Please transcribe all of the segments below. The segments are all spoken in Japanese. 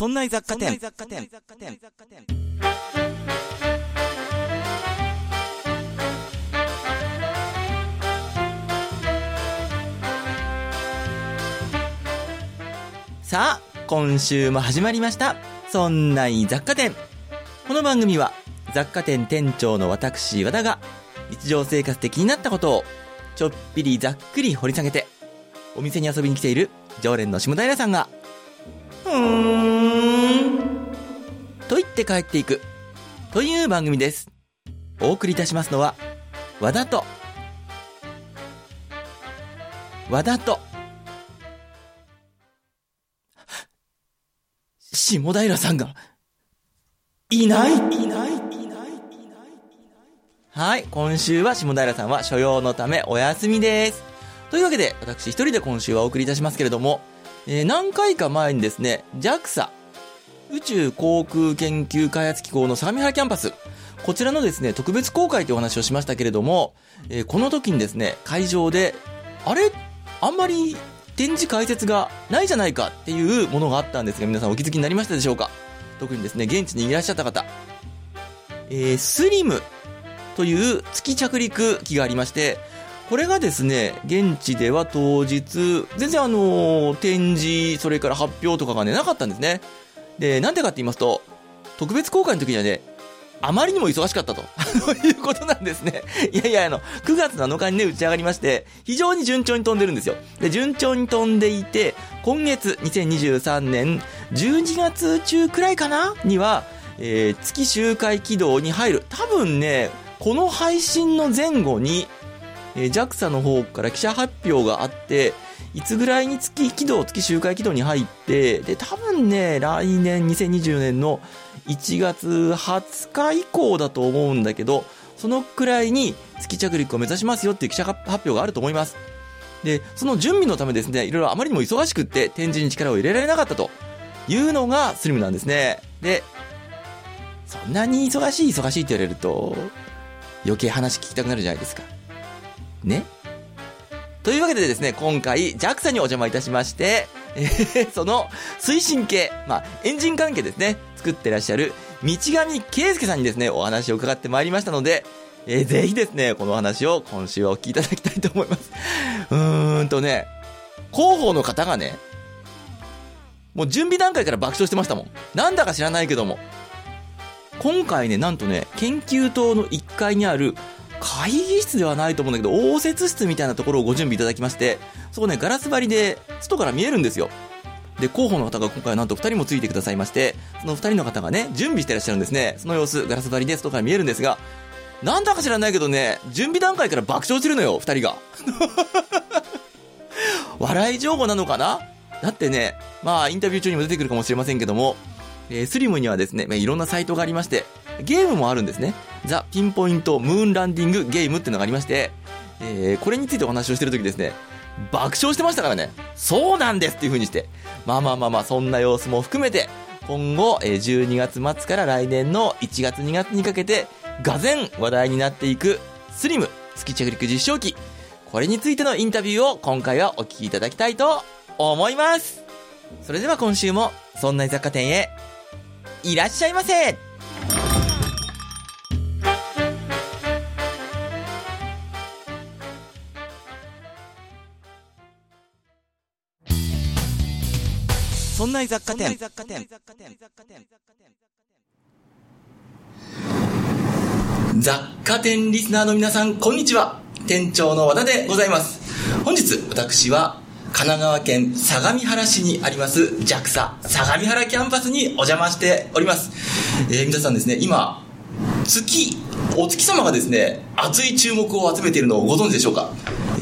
そんな雑貨店。さあ、今週も始まりました。そんない雑貨店。この番組は、雑貨店店長の私、和田が、日常生活で気になったことを、ちょっぴりざっくり掘り下げて、お店に遊びに来ている常連の下平さんが、うーん、と言って帰っていく、という番組です。お送りいたしますのは、和田と、和田と、下平さんが、いない、いない、いない、いない。はい、今週は下平さんは所用のためお休みです。というわけで、私一人で今週はお送りいたしますけれども、えー何回か前にですね、JAXA、宇宙航空研究開発機構の相模原キャンパス、こちらのですね、特別公開というお話をしましたけれども、えーこの時にですね、会場で、あれ？あんまり展示解説がないじゃないかっていうものがあったんですが、皆さんお気づきになりましたでしょうか？特にですね、現地にいらっしゃった方、えースリムという月着陸機がありまして、これがですね、現地では当日、全然あの、展示、それから発表とかがね、なかったんですね。で、なんでかって言いますと、特別公開の時にはね、あまりにも忙しかったと いうことなんですね。いやいや、あの、9月7日にね、打ち上がりまして、非常に順調に飛んでるんですよ。で、順調に飛んでいて、今月、2023年12月中くらいかなには、えー月周回軌道に入る。多分ね、この配信の前後に、えー JAXA の方から記者発表があって、いつぐらいに月軌道、月周回軌道に入って、で、多分ね、来年2020年の1月20日以降だと思うんだけど、そのくらいに月着陸を目指しますよっていう記者発表があると思います。で、その準備のためですね、いろいろあまりにも忙しくって展示に力を入れられなかったというのがスリムなんですね。で、そんなに忙しい忙しいって言われると、余計話聞きたくなるじゃないですか。ね？というわけでですね、今回 JAXA にお邪魔いたしまして、え ーその推進系、まあ、エンジン関係ですね、作ってらっしゃる道上圭介さんにですね、お話を伺ってまいりましたので、えーぜひですね、この話を今週はお聞きいただきたいと思います。うーんとね、広報の方がね、もう準備段階から爆笑してましたもん。なんだか知らないけども。今回ね、なんとね、研究棟の1階にある会議室ではないと思うんだけど、応接室みたいなところをご準備いただきまして、そこね、ガラス張りで、外から見えるんですよ。で、広報の方が今回はなんと2人もついてくださいまして、その2人の方がね、準備してらっしゃるんですね。その様子、ガラス張りで外から見えるんですが、なんだか知らないけどね、準備段階から爆笑してるのよ、2人が。笑い情報なのかな？だってね、まあ、インタビュー中にも出てくるかもしれませんけども、えースリムにはですね、まあいろんなサイトがありまして、ゲームもあるんですね。ザ・ピンポイント・ムーンランディング・ゲームってのがありまして、えーこれについてお話をしてるときですね、爆笑してましたからね、そうなんですっていう風にして、まあまあまあまあ、そんな様子も含めて、今後、え12月末から来年の1月2月にかけて、がぜん話題になっていく、スリム月着陸実証機。これについてのインタビューを今回はお聞きいただきたいと思います。それでは今週も、そんな雑貨店へ、いらっしゃいませそんな雑貨店。雑貨店リスナーの皆さん、こんにちは。店長の和田でございます。本日、私は、神奈川県相模原市にあります JAXA 相模原キャンパスにお邪魔しております。えー皆さんですね、今、月、お月様がですね、熱い注目を集めているのをご存知でしょうか？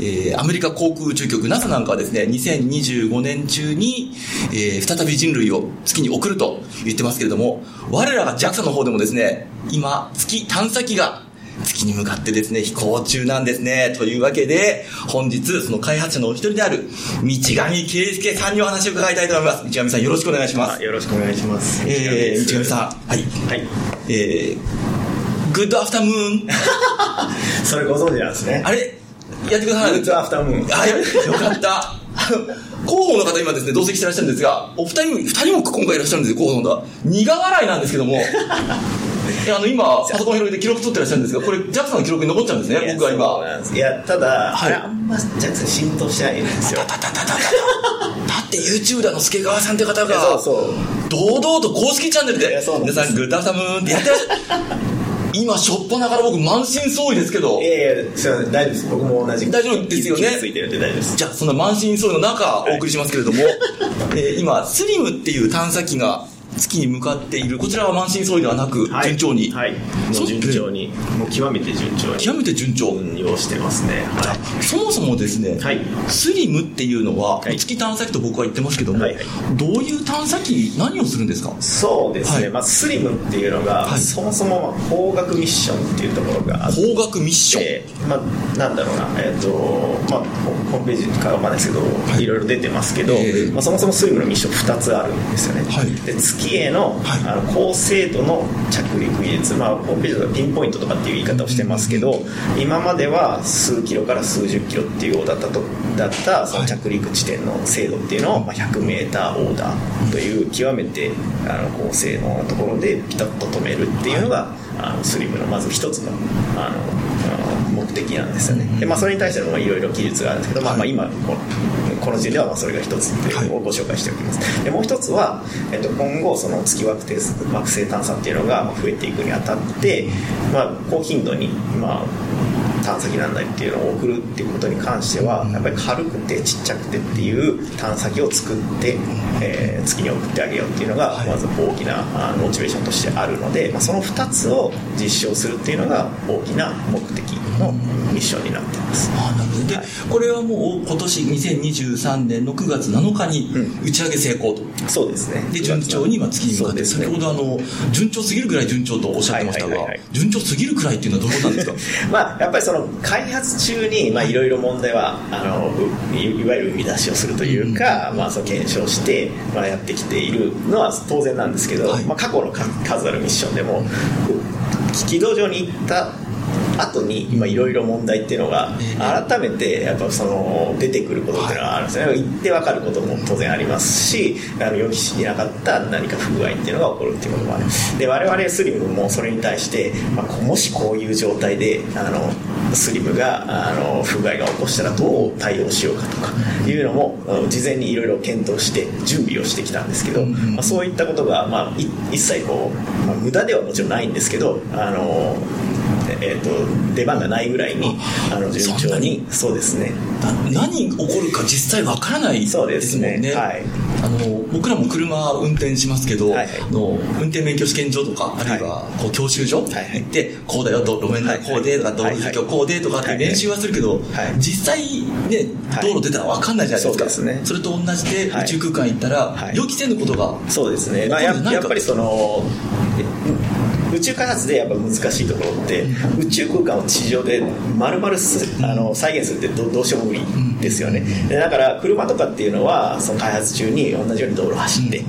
えーアメリカ航空宇宙局 NASA なんかはですね、2025年中に、えー再び人類を月に送ると言ってますけれども、我らが JAXA の方でもですね、今、月探査機が月に向かってですね、飛行中なんですね。というわけで、本日、その開発者のお一人である、道上圭介さんにお話を伺いたいと思います。道上さんよろしくお願いします。よろしくお願いします。えー、道上さん、はい。はい。えー、グッドアフタムーン。それご存知なんですね。あれ？やってください。グッドアフタームーン。あ、よよかった。候補の方今ですね、同席してらっしゃるんですが、お二人、二人も今回いらっしゃるんですよ、候補の方。苦笑いなんですけども、いやあの今、パソコン広げて記録取ってらっしゃるんですが、これ、ジャクさんの記録に残っちゃうんですね、僕は今。いや、ただ、はいあんまジャクソン浸透してないんですよ。だって YouTube だの助川さんって方が、そうそう。堂々と公式チャンネルで皆さんグッドアフタムーンってやってらっしゃる今しょっぱなから僕満身創痍ですけどいやいや、すいません、大丈夫です。僕も同じ。大丈夫ですよね傷ついてる大丈夫です。じゃあそんな満身創痍の中お送りしますけれども、えー今スリムっていう探査機が月に向かっているこちらは満身創痍ではなく、はい。順調に、はい。もう。順調に。もう極めて順調に。極めて順調、運用してますね。はそもそもですね、はい。スリムっていうのは、はい。月探査機と僕は言ってますけども、はいはい。どういう探査機何をするんですか？い。そうですね。はい。まあ、スリムっていうのが、はい。そもそもまあ工学ミッションっていうところがあって、工学ミッション、えーまあ、なんだろうな、えっ、と、まあ、ホームページかわかんないですけど、い。い、ろいろ出てますけど、ええ。まあ、そもそもスリムのミッション2つあるんですよね。はい。で月への,、はい。あの高精度の着陸技術、まあ、ホームページではピンポイントとかっていう言い方をしてますけど、今までは数キロから数十キロっていうようだったとだったその着陸地点の精度っていうのを、まあ、100メーターオーダーという極めてあの高性能なところでピタッと止めるっていうのが、あのスリムのまず一つのあの的なんですよね。でまあ、それに対してのまあいろいろ技術があるんですけど、まあ、まあ今このこの時点ではまあそれが一つっていうのをご紹介しておきます。でもう一つは、えっと、今後その月惑星惑星探査っていうのがまあ増えていくにあたって、まあ、高頻度に、まあ、探査機なんだりっていうのを送るっていうことに関してはやっぱり軽くてちっちゃくてっていう探査機を作って、えー月に送ってあげようっていうのがまず大きなあモチベーションとしてあるので、まあ、その2つを実証するっていうのが大きな目的のミッションになっています。ああなるほど。で、はい。これはもう今年2023年の9月7日にうん。打ち上げ成功と、そうですね。で順調に今月に向かって、ね。先ほどあの順調すぎるぐらい順調とおっしゃってましたが、はいはいはい。はい順調すぎるくらいっていうのはどうなんですか？まあ、やっぱりその開発中にまあい。ろいろ問題はあのういいわゆる生み出しをするというか、まあ、その検証して、まあ、やってきているのは当然なんですけど、はい。まあ、過去の数数あるミッションでも軌道上に行った後に今いろいろ問題っていうのが改めてやっぱその出てくることっていうのはあるんですね、言って分かることも当然ありますしあの予期していなかった何か不具合っていうのが起こるっていうこともある。で我々スリムもそれに対して、まあ、こもしこういう状態であのスリムがあの不具合が起こしたらどう対応しようかとかいうのも事前にいろいろ検討して準備をしてきたんですけど、まあ、そういったことが、まあ、い一切こう、まあ、無駄ではもちろんないんですけどあのえー、と出番がないぐらいにあの順調に。に？そうですね。な何起こるか実際わからないですもそうんですね。ねはい。あの僕らも車運転しますけど、はいはい。あの運転免許試験場とかあるいはこう教習所行はいはい。って、こうだよと路面がこうでとか道はい。路状況こうでとかって練習はするけど、はい。実際ねはい。道路出たらわかんないじゃないですか、そすね。れと同じではい。宇宙空間行ったら、はい。予期せぬことがそうですね、まあ、やっぱりそのえ宇宙開発でやっぱ難しいところって宇宙空間を地上で丸々すあの再現するってどどうしようも無理ですよね。でだから車とかっていうのはその開発中に同じように道路走って、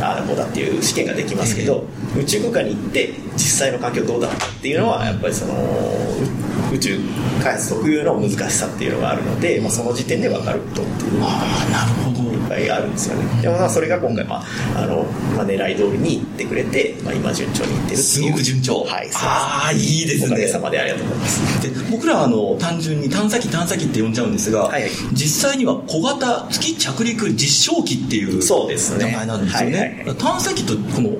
ああこうだっていう試験ができますけど、宇宙空間に行って実際の環境どうだったっていうのはやっぱりそのう宇宙開発特有の難しさっていうのがあるので、まあ、その時点で分かることっていう。ああなるほどあるんですよね。でもまあそれが今回、まああのまあ、狙い通りに行ってくれて、まあ、今順調にいってるすごく順調。はいああいいですね。おかげさまでありがとうございます。で僕らはあの単純に探査機探査機って呼んじゃうんですが、はいはい。実際には小型月着陸実証機っていうそうですね。名前なんですよね、はいはいはい。探査機とこの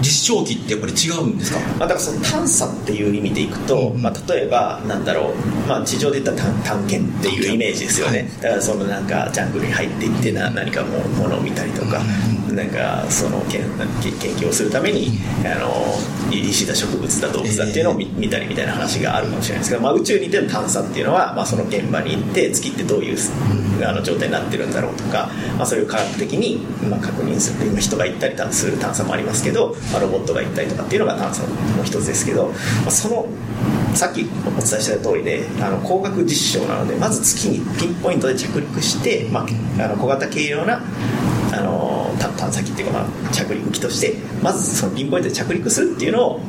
実証機ってやっぱり違うんですか？まあ、だからその探査っていう意味でいくと、うんまあ、例えばなんだろう、まあ、地上で言ったら探探検っていうイメージですよね、だからそのなんかジャングルに入っていってな何かもものを見たりとか、なんかその研究をするために、あの石だ植物だ動物だっていうのを見,、見たりみたいな話があるかもしれないです。けど、まあ、宇宙にいての探査っていうのは、まあ、その現場に行って月ってどういうあの状態になってるんだろうとか、まあ、それを科学的に、まあ、確認する。今人が行ったりする探査もありますけど、まあ、ロボットが行ったりとかっていうのが探査の一つですけど、まあ、そのさっきお伝えした通りであの工学実証なのでまず月にピンポイントで着陸して、まあ、あの小型軽量なあの探査機っていうか、まあ、着陸機としてまずそのピンポイントで着陸するっていうのを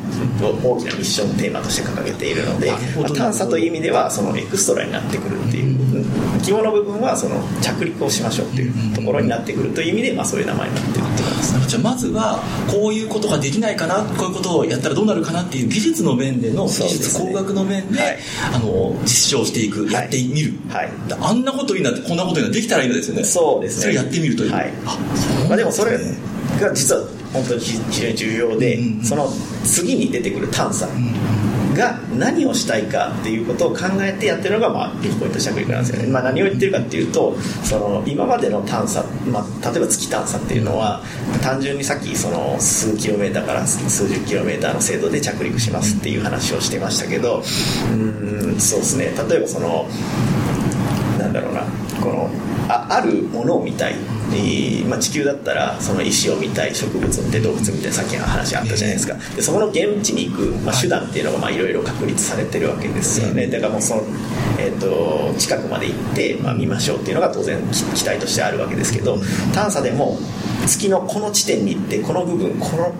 大きなミッションテーマとして掲げているので、まあ、探査という意味ではそのエクストラになってくるっていう、肝の部分はその着陸をしましょうっていうところになってくるという意味で、まあ、そういう名前になってるってことです、じゃあまずはこういうことができないかなこういうことをやったらどうなるかなっていう技術の面での技術工学の面で、はい、あの実証していくやってみる、はい、あんなことになってこんなことになできたらいいのですよね。そうですね。それやってみるという、はい、まあ、でもそれが実は本当に非常に重要で、うんうん、その次に出てくる探査が何をしたいかっていうことを考えてやってるのが、まあ、ピンポイント着陸なんですよね、まあ、何を言ってるかっていうとその今までの探査、まあ、例えば月探査っていうのは単純にさっきその数キロメーターから数十キロメーターの精度で着陸しますっていう話をしてましたけどうんそうですね。例えばそのなんだろうなこのああるものを見たい、えー、まあ、地球だったらその石を見たい植物を見たい動物を見たいさっきの話あったじゃないですか。でそこの現地に行く、まあ、手段っていうのがいろいろ確立されてるわけですよね。だからもうその、えーと、近くまで行って、まあ、見ましょうっていうのが当然期待としてあるわけですけど探査でも月のこの地点に行ってこの部分この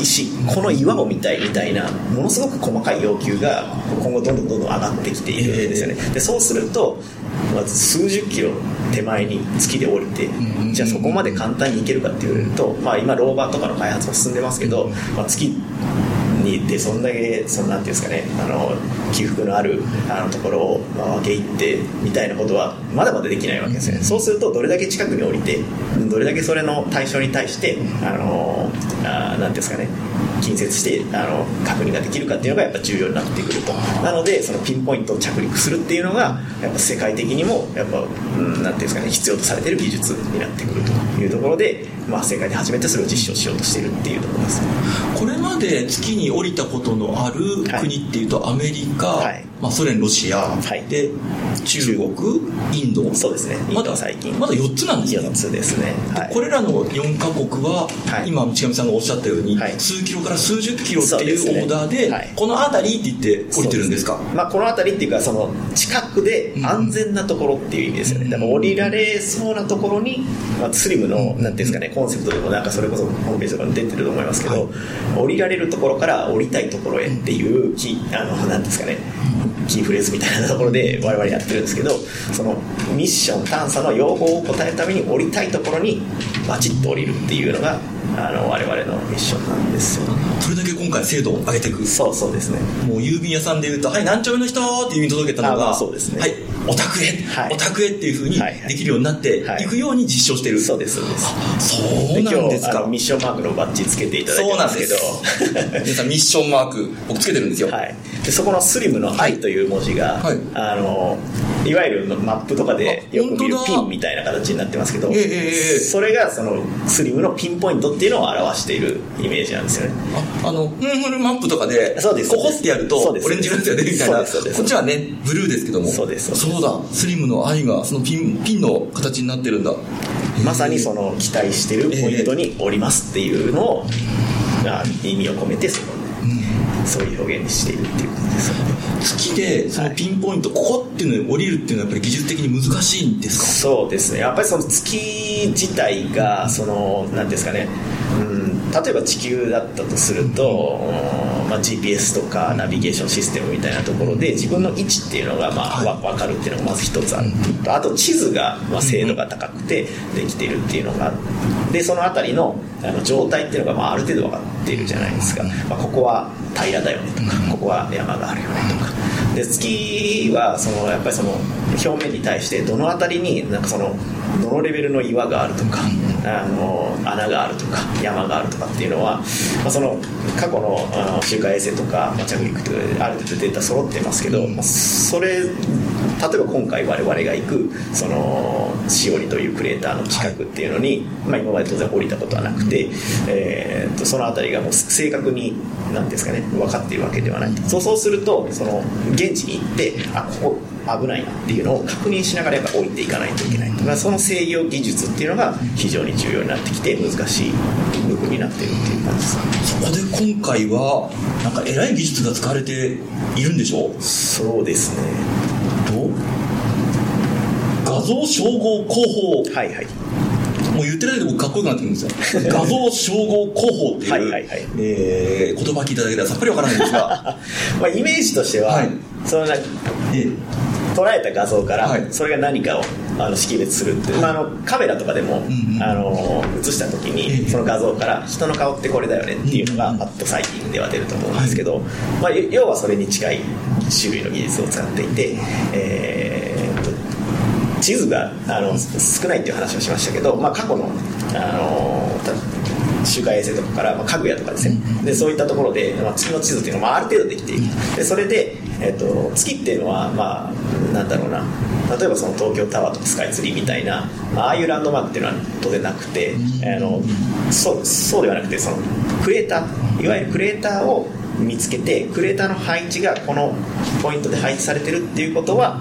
石この岩を見たいみたいなものすごく細かい要求が今後どんどんどんどん上がってきているんですよね。でそうするとまず数十キロ手前に月で降りて、じゃあそこまで簡単に行けるかって言われると、まあ、今ローバーとかの開発も進んでますけど、まあ、月に行ってそんだけそのなんていうんですかねあの起伏のあるあのところを、まあ、分け入ってみたいなことはまだまだできないわけですね。そうするとどれだけ近くに降りてどれだけそれの対象に対してあのあなんですかね近接してあの確認ができるかっていうのがやっぱ重要になってくると。なのでそのピンポイントを着陸するっていうのがやっぱ世界的にもやっぱ、うん、なんていうんですかね必要とされてる技術になってくるというところで、まあ、世界で初めてそれを実証しようとしているっていうところです。これまで月に降りたことのある国っていうとアメリカ、はい、まあ、ソ連ロシア、はい、で中国インド。そうですね。まだ最近。まだ4つなんですよ4つですね、はい、これらの4カ国は、今内上さんがおっしゃったように、数キロから数十キロっていうオーダーで、ね、この辺りって言って降りてるんですか？まあ、この辺りっていうかその近くで安全なところっていう意味ですよね、うん、だから降りられそうなところに、まあ、スリムのなんていうんですかねコンセプトでもなんかそれこそホームページとかに出てると思いますけど、降りられるところから降りたいところへっていうきあのなんですかねキーフレーズみたいなところで我々やってるんですけどそのミッション探査の要望を答えるために降りたいところにバチッと降りるっていうのがあの我々のミッションなんですよ。それだけ今回精度を上げていく。そうそうですね。もう郵便屋さんでいうと「はい何丁目の人!」っていう意味届けたのが、そうですね。はいお宅へ、はい、お宅へっていうふうにできるようになってい。くように実証してる、そうですそうです。そうなんですか。ミッションマークのバッジつけていただいてます。けど 皆さんミッションマーク僕つけてるんですよ、はい、でそこのスリムの「愛」という文字が、はい、あのいわゆるマップとかでよく見るピンみたいな形になってますけど、えー、それがそのスリムのピンポイントっていうのを表しているイメージなんですよね。ああのフンフルマップとかでそうですここってやるとオレンジなんですよねみたいな。こっちはねブルーですけども。そうですそうだ。スリムの愛がそのピンピンの形になってるんだ。まさにその期待してるポイントにおりますっていうのを、えー、意味を込めてその、うん、そういう表現にしているっていう月でそのピンポイント、はい、ここっていうのに降りるっていうのはやっぱり技術的に難しいんですか？そうですね。やっぱりその月自体がその何ですかね。うん例えば地球だったとすると、うん、まあ、GPS とかナビゲーションシステムみたいなところで自分の位置っていうのがまあ、はい、分かるっていうのがまず一つある。とあと地図がまあ精度が高くてできているっていうのがあってその辺りのあの状態っていうのがまあある程度分かっているじゃないですか、まあ、ここは平らだよねとかここは山があるよねとか。で月はそのやっぱりその表面に対してどの辺りになんかそのどのレベルの岩があるとか、あの穴があるとか山があるとかっていうのは、まあ、その過去のあの周回衛星とか、まあ、着陸とかある程度データ揃ってますけど、まあ、それ例えば今回我々が行くそのしおりというクレーターの近くっていうのに、まあ、今まで当然降りたことはなくて、えー、とその辺りがもう正確に何ですかね分かっているわけではないそうそうするとその現地に行ってあここ危ないなっていうのを確認しながらやっぱ置いていかないといけない、まあ、その制御技術っていうのが非常に重要になってきて難しい部分になってるっていう感じです。そこで今回はなんか偉い技術が使われているんでしょう？そうですね。と？画像照合工法。はいはいもう言ってるだけで僕かっこよくなってくるんですよ。画像照合工法っていう、はいはいはい。えー言葉聞いただけではさっぱりわからないんですが、まあ、イメージとしては、はい。そのなんかえ。ー捉えた画像からはい。それが何かをあの識別するっていう、まあ、あのカメラとかでも、あの映した時ええ。にその画像から人の顔ってこれだよねっていうのがパッとサイティングでは出ると思うんですけど、まあ、要はそれに近い種類の技術を使っていて、えー地図があの少ないっていう話をしましたけど、まあ、過去のあのた周回衛星とかから、まあ、家具屋とかですね、でそういったところで、まあ、月の地図っていうのは、まあ、ある程度できている。でそれで、えっと月っていうのは、まあ、なんだろうな。例えばその東京タワーとかスカイツリーみたいな、まあああいうランドマークっていうのは当然なくて、あのそうそうではなくてそのクレーターいわゆるクレーターを見つけてクレーターの配置がこのポイントで配置されてるっていうことは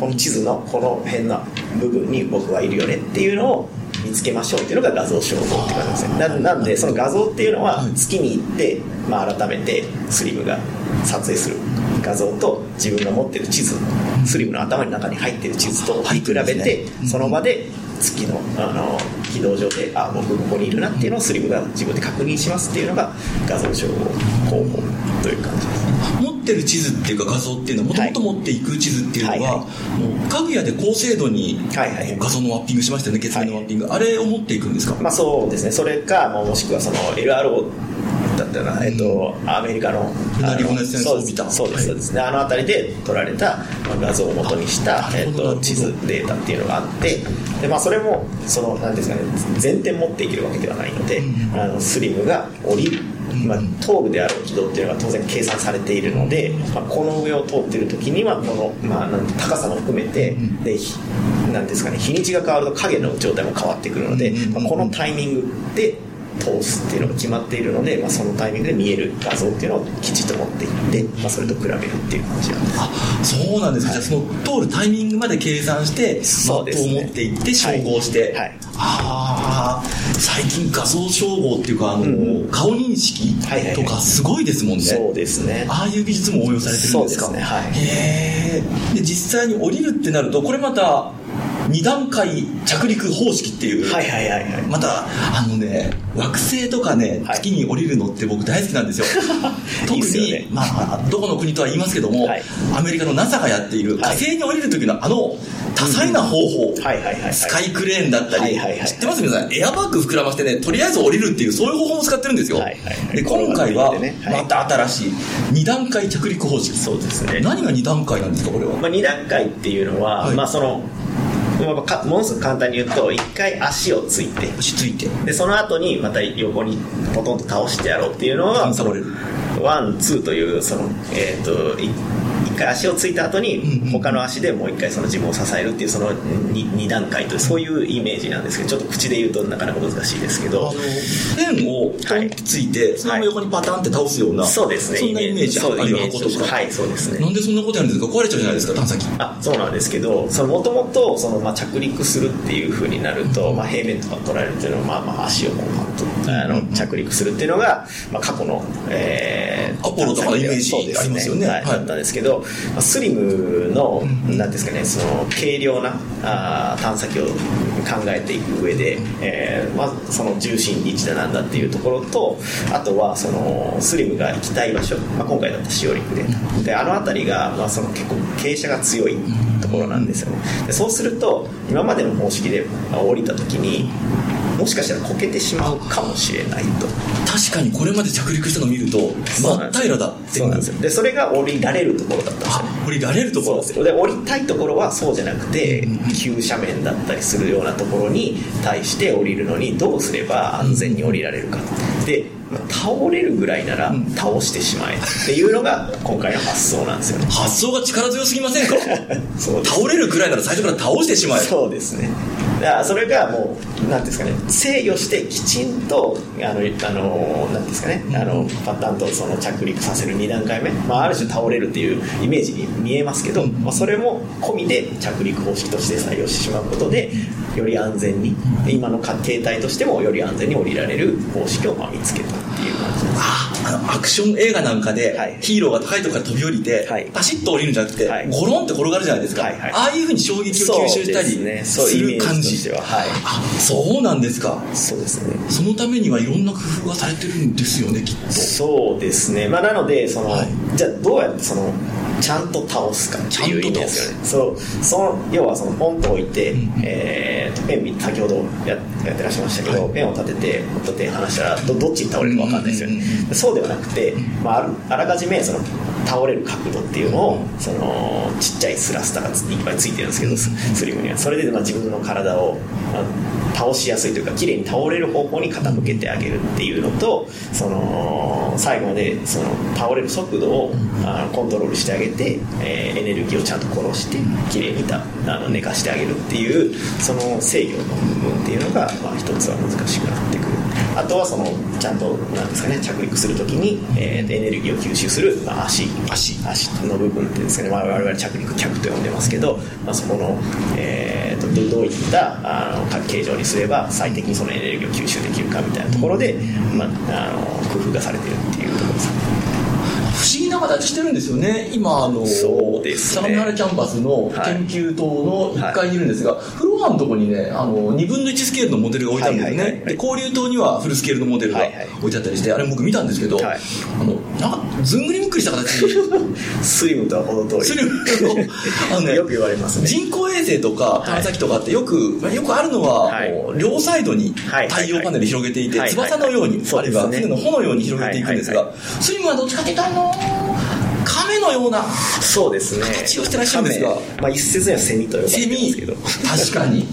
この地図のこの辺の部分に僕はいるよねっていうのを見つけましょうっていうのが画像照合って感じで。すねななんでその画像っていうのは月に行って、まあ、改めてスリムが撮影する画像と自分が持ってる地図スリムの頭の中に入ってる地図と見比べてその場で月のあの軌道上であ僕ここにいるなっていうのをスリムが自分で確認しますっていうのが画像照合方法という感じです。持ってる地図っていうか画像っていうのはもともと持っていく地図っていうのは、もう家具屋で高精度に画像のマッピングしましたよね月面のマッピング、あれを持っていくんですか、まあそうですね。それかももしくはその LRO だったよな、えっと、アメリカのルナリあのコネッセンスオービターそうです。そうです、であの辺りで撮られたまあ画像を元にしたえっと、地図データっていうのがあってで、まあ、それもそのなんていうんですかね全点持っていけるわけではないので、あのスリムが降りるまあ、頭部である軌道っていうのが当然計算されているので、まあ、この上を通っている時にはこの、まあ、なん高さも含めてでひなんですかね日にちが変わると影の状態も変わってくるので、まあ、このタイミングで通すっていうのが決まっているので、まあ、そのタイミングで見える画像っていうのをきちっと持っていって、まあ、それと比べるっていう感じなんです。あそうなんですか、じゃあその通るタイミングまで計算してそうですね。持っていって照合して、はい。はいああ最近画像照合っていうかあの、うん顔認識はいはいはい。とかすごいですもんね、そうですね。ああいう技術も応用されてるんですか？そうですねはい。へえで実際に降りるってなるとこれまた2段階着陸方式っていう、はいはいはいはい。またあのね惑星とかねはい。月に降りるのって僕大好きなんですよ。特に。ねまあどこの国とは言いますけども、はい。アメリカの NASA がやっている火はい。星に降りる時のあの多彩な方法、はいはいはいはい。スカイクレーンだったり、はいはいはい。知ってます皆さん？エアバッグ膨らませてねとりあえず降りるっていうそういう方法も使ってるんですよ、はいはいはい。で今回はまた新しい2段階着陸方式。そうですね。何が2段階なんですかこれは、まあ、2段階っていうのは、はい。まあそのまあかものすごく簡単に言うと1回足をついて。落ち着いて。でその後にまた横にポトンと倒してやろうっていうのはワンツーというそのえっ、とい一回足をついた後に他の足でもう一回その自分を支えるっていうその 2, 段階というそういうイメージなんですけどちょっと口で言うとなかなか難しいですけあどのペンをポンついて、そのまま横にパタンって倒すような、そうですね。そんなイメージあるイメージ。とか、はいそうですね。なんでそんなことやるんですか？壊れちゃうじゃないですか探査機あそうなんですけどもともと着陸するっていうふうになると、まあ、平面とか取られるっていうのは、まあ、まあ足をこうパッとあの着陸するっていうのが、まあ、過去の、えーアポロとかのイメージありますよね。はい。はい。だったんですけど、まあ、スリムの、なんですかねその軽量なあ探査機を考えていく上で、えーまずその重心位置だなんだっていうところとあとはそのスリムが行きたい場所、まあ、今回だったシオリクで。であの辺りが、まあ、その結構傾斜が強いところなんですよね。でそうすると今までの方式で降りた時にもしかしたらこけてしまうかもしれないと。確かにこれまで着陸したのを見ると真っ平らだってそうなんですよ。でそれが降りられるところだったんですよ。降りられるところですよ。で降りたいところはそうじゃなくて急斜面だったりするようなところに対して降りるのにどうすれば安全に降りられるか。でまあ倒れるぐらいなら倒してしまえっていうのが今回の発想なんですよね。発想が力強すぎませんか？倒れるくらいなら最初から倒してしまえ。そうですね。だからそれがもうなんていうんですかね。制御してきちんとあのあのなんていうんですかね。あのパターンとその着陸させる2段階目、まあ、ある種倒れるっていうイメージに見えますけど、まあ、それも込みで着陸方式として採用してしまうことでより安全に。今の形態としてもより安全に降りられる方式をまあ見つけたっていう感じです。ああのアクション映画なんかで、はい。ヒーローが高いところから飛び降りて、はい。パシッと降りるんじゃなくて、はい。ゴロンって転がるじゃないですか、はいはい。ああいうふうに衝撃を吸収したりする感じとしては。はい。あそうなんですか。そうですね。そのためにはいろんな工夫がされてるんですよねきっと。そうですね、まあ、なのでその、はい。じゃあどうやってそのちゃんと倒すかっていう意味ですよね。そう。その要はそのポンと置いて、うんえーとペン先ほどややってらっしゃいましたけど、はい。ペンを立ててポンと手離したらどどっちに倒れるか分かんないですよね、うんうんうんうん。そうではなくて、まあ、あらかじめその倒れる角度っていうのを、そのちっちゃいスラスターがついっぱいついてるんですけど、ススリムには。それでまあ自分の体を、まあ倒しやすいというか綺麗に倒れる方向に傾けてあげるっていうのとその最後までその倒れる速度をあのコントロールしてあげて、えーエネルギーをちゃんと殺して綺麗にたあの寝かしてあげるっていうその制御の部分っていうのが、まあ、一つは難しくなってくる。あとはそのちゃんとなんですかね着陸するときに、えーエネルギーを吸収する、まあ、足足足の部分っていうんですかね、まあ、我々着陸脚と呼んでますけど、まあ、そこの、えーとどどういったあの形状にすれば最適にそのエネルギーを吸収できるかみたいなところで、まあ、あの工夫がされてるっていうところですね。不思議な形してるんですよね。今あのそうですね。相模原キャンパスのはい研究棟の1階にいるんですが、フロアのところにねあの2分の1スケールのモデルが置いてあるんですね、はいはいはいはい。で交流棟にはフルスケールのモデルが置いてあったりしてあれ僕見たんですけど、はいあのなんかずんぐりむっくりした形。スリムとは程遠い。スリムのあのね よく言われますね。人工衛星とか探査機とかってよく、まあよくあるのは、両サイドにはい。太陽パネル広げていて、はい翼のように、あるいは船の帆のように広げていくんですが、はいはスリムはどっちかというとあの亀のようなそうですね。形をしてらっしゃるんですが亀。まあ、一説にはセミと呼ばれてセるんですミ？けど確かに。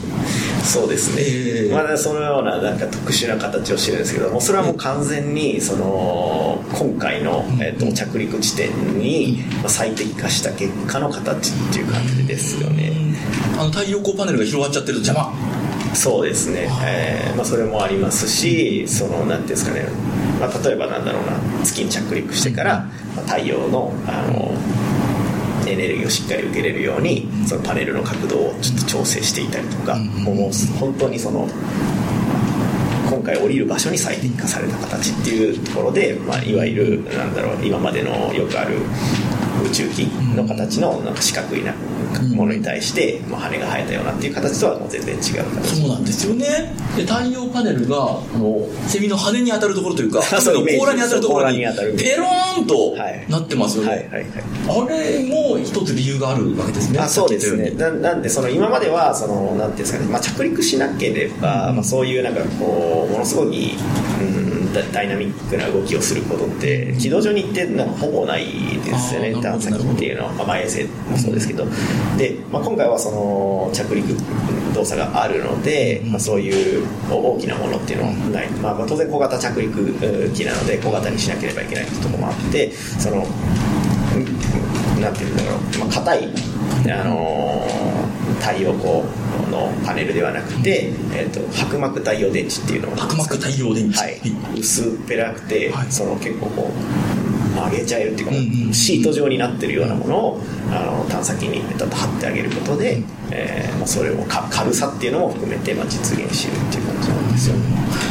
そうですね、ええ。まだそのようななんか特殊な形をしてるんですけどもそれはもう完全にその今回の、えっと着陸地点にまあ最適化した結果の形っていう感じですよね、あの太陽光パネルが広がっちゃってると邪魔。そうですね、えーまあ、それもありますしそのなんていうんですかね、まあ、例えばなんだろうな月に着陸してから、まあ太陽のあのエネルギーをしっかり受けれるようにそのパネルの角度をちょっと調整していたりとか、もう本当にその今回降りる場所に最適化された形っていうところで、まあ、いわゆるなんだろう今までのよくある宇宙機の形のなんか四角いなものに対して、まあ、羽が生えたようなっていう形とはもう全然違う形。そうなんですよね。で太陽パネルがあのセミの羽に当たるところというか そう亀の甲羅に当たるところにペローンとはい。なってますよね、はいはいはい。あれも一つ理由があるわけですね。あそうですね。ななんでその今まではそのなんていうんですかね、まあ、着陸しなければ、まあ、そういうなんかこうものすごい、うん、ダダイナミックな動きをすることって軌道上に行ってなんかほぼないですよね。探査機っていうのは、まあ、まあ衛星もそうですけど。で、まあ、今回はその着陸動作があるので、まあ、そういう大きなものっていうのはない、まあ、まあ当然小型着陸うん機なので小型にしなければいけないってところもあってそのなんていうんだろう、まあ、硬い、あのー太陽光のパネルではなくて、えー、と白膜太陽電池っていうのが白膜太陽電池。はい、薄っぺらくて、はい。その結構こう曲げちゃえるっていうか、うんうんうん。シート状になってるようなものをあの探査機にペタッと貼ってあげることで、えーまあ、それをか軽さっていうのも含めて、まあ、実現してるっていうですよ。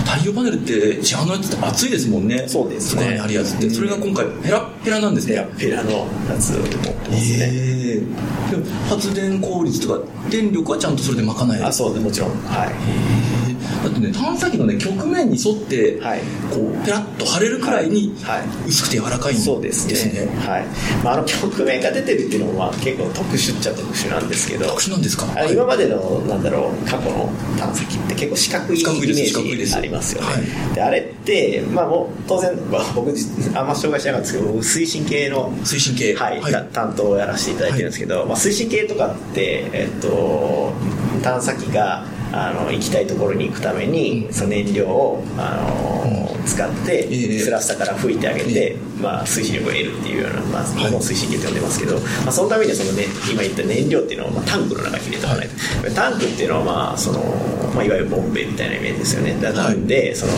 太陽パネルって市販のやつって熱いですもんね。そうですね。あるやつってそれが今回ペラッペラなんですね。ペラペラのやつを持ってますね、ええでも発電効率とか電力はちゃんとそれで賄える。あそうですもちろん。はいだってね探査機のね曲面に沿って、はい。こうペラッと貼れるくらいにはい。はい薄くて柔らかいんですね,、そうですね。はい。まあ、あの曲面が出てるっていうのもまあ結構特殊っちゃ特殊なんですけど。特殊なんですか？あの今までのなんだろう過去の探査機って結構四角いイメ四角いです四角いージありますよね、はであれって、まあ、もう当然、まあ、僕あんま紹介してなかったんですけど僕推進系の推進系。はいた担当をやらせていただいてるんですけど、まあ、推進系とかって、えっと、探査機があの行きたいところに行くために、その燃料をあの使って、ええスラスタから吹いてあげて、まあ、推進力を得るっていうような、まあ、ものを推進系って呼んでますけど、まあ、そのためにはその、ね、今言った燃料っていうのを、まあ、タンクの中に入れておかないと、タンクっていうのは、まあそのまあ、いわゆるボンベみたいなイメージですよね。だなんで、その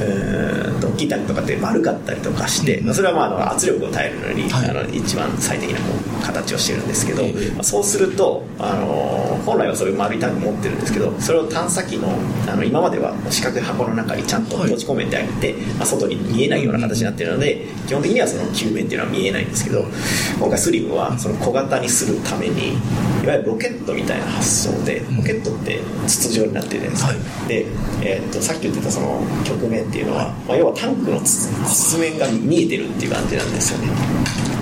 うーんと大きいタンクとかって丸かったりとかして、まあそれはまああの圧力を耐えるのに、はい。あの一番最適なこう形をしてるんですけど、ええ。まあそうすると、あの本来はそういう丸いタンク持ってるんですけどそれを探査機のあの今までは四角い箱の中にちゃんと閉じ込めてあげて、まあ、外に見えないような形になってるので基本的にはその球面っていうのは見えないんですけど今回スリムはその小型にするためにいわゆるロケットみたいな発想でロケットって筒状になってるじゃないですか、はい。で、えーっとさっき言ってたその曲面っていうのは、まあ、要はタンクの筒筒面が見えてるっていう感じなんですよね。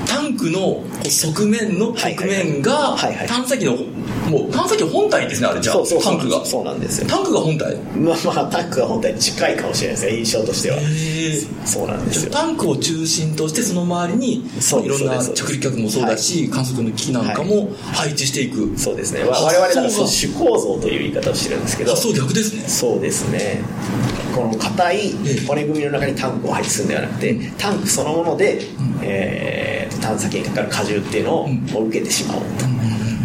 タンクの側面のはい側面が探査機のもう探査機本体ですねあれじゃあそうそうタンクが。そうなんですよ。タンクが本体？まあまあタンクが本体に近いかもしれないですね印象としては。そうなんですよ。タンクを中心としてその周りにいろんな着陸客もそうだし、観測の機器なんかも配置していく、そうですね。わ我々だ主構造という言い方をしてるんですけど。発想逆ですね。そうですねこの硬いええ。骨組みの中にタンクを配置するんではなくてタンクそのもので、えー探査機にかかる荷重っていうのを受けてしまおうと、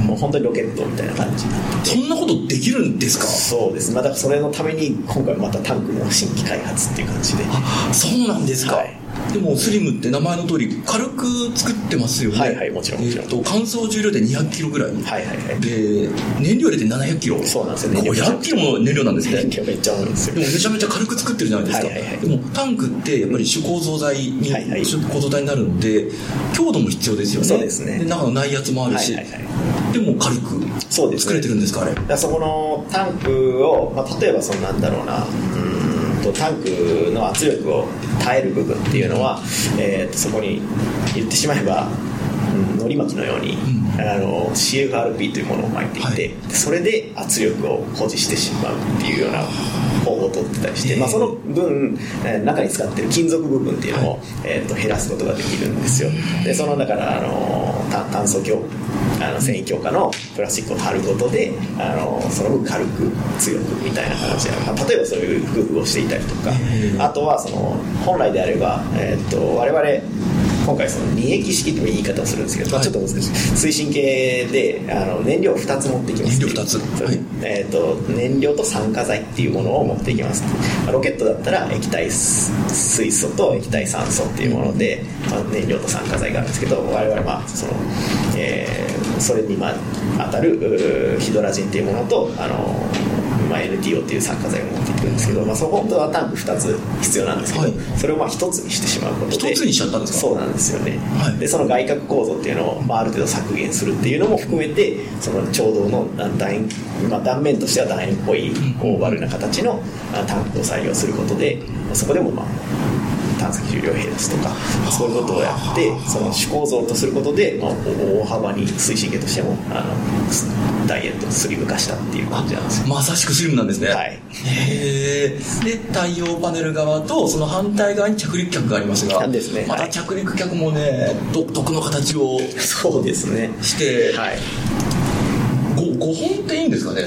もう本当にロケットみたいな感じそんなことできるんですか？そうです。まあだからそれのために今回またタンクの新規開発っていう感じで。そうなんですか、はいでもスリムって名前の通り軽く作ってますよね。はいはいもちろんもちろん。えーと乾燥重量で200キロぐらい、はいはいはい。で燃料入れて700キロ。そうなんですよ燃料500キロの燃料なんですね。めっちゃ重いんですよ。でもめちゃめちゃ軽く作ってるじゃないですか、はいはいはい。でもタンクってやっぱり主構造材に、はいはい。主構造材になるので強度も必要ですよね。そうですね。中の内圧もあるし、はいはいはい。でも軽く作れてるんですかあれ。そこのタンクを、まあ、例えばそのなんだろうなうーんとタンクの圧力を耐える部分っていうのは、えーとそこに言ってしまえば、うん、のり巻きのように、ん。あの CFRP というものを巻いていて、はい。それで圧力を保持してしまうっていうような方法を取ってたりして、まあ、その分、えー中に使ってる金属部分っていうのを、えー、と減らすことができるんですよ。でそのだからあのた炭素強あの繊維強化のプラスチックを貼ることであのその分軽く強くみたいな形で、まあ、例えばそういう工夫をしていたりとかあとはその本来であれば、えー、と我々今回その二液式という言い方をするんですけど、まあ、ちょっと難しい。推進系であの燃料を2つ持ってきます。燃料二つ。そう。はい。えー、と燃料と酸化剤っていうものを持っていきます。まあロケットだったら液体水素と液体酸素っていうもので、まあ、燃料と酸化剤があるんですけど我々はまあその、えーそれにまあ当たるヒドラジンっていうものとあのまあ、NTO っていう酸化剤を持っていくんですけど、まあ、そこ本当はタンク2つ必要なんですけど、はい。それをまあ1つにしてしまうことで一つにしちゃったんですか？そうなんですよね、はい。でその外角構造っていうのを、まあ、ある程度削減するっていうのも含めてそのちょうどのあ楕円、まあ、断面としては楕円っぽいオーバルな形のあタンクを採用することでまあそこでもまあ探査機重量を減らすとかそういうことをやってその主構造とすることで、まあ、大幅に推進系としてもあのダイエットをスリム化したっていう感じなんですよ。まさしくスリムなんですね、はい。へえで太陽パネル側とその反対側に着陸脚がありますがですね。またはい。着陸脚もね独特の形をそうですね。して、はい。ご 5, 本っていいんですかね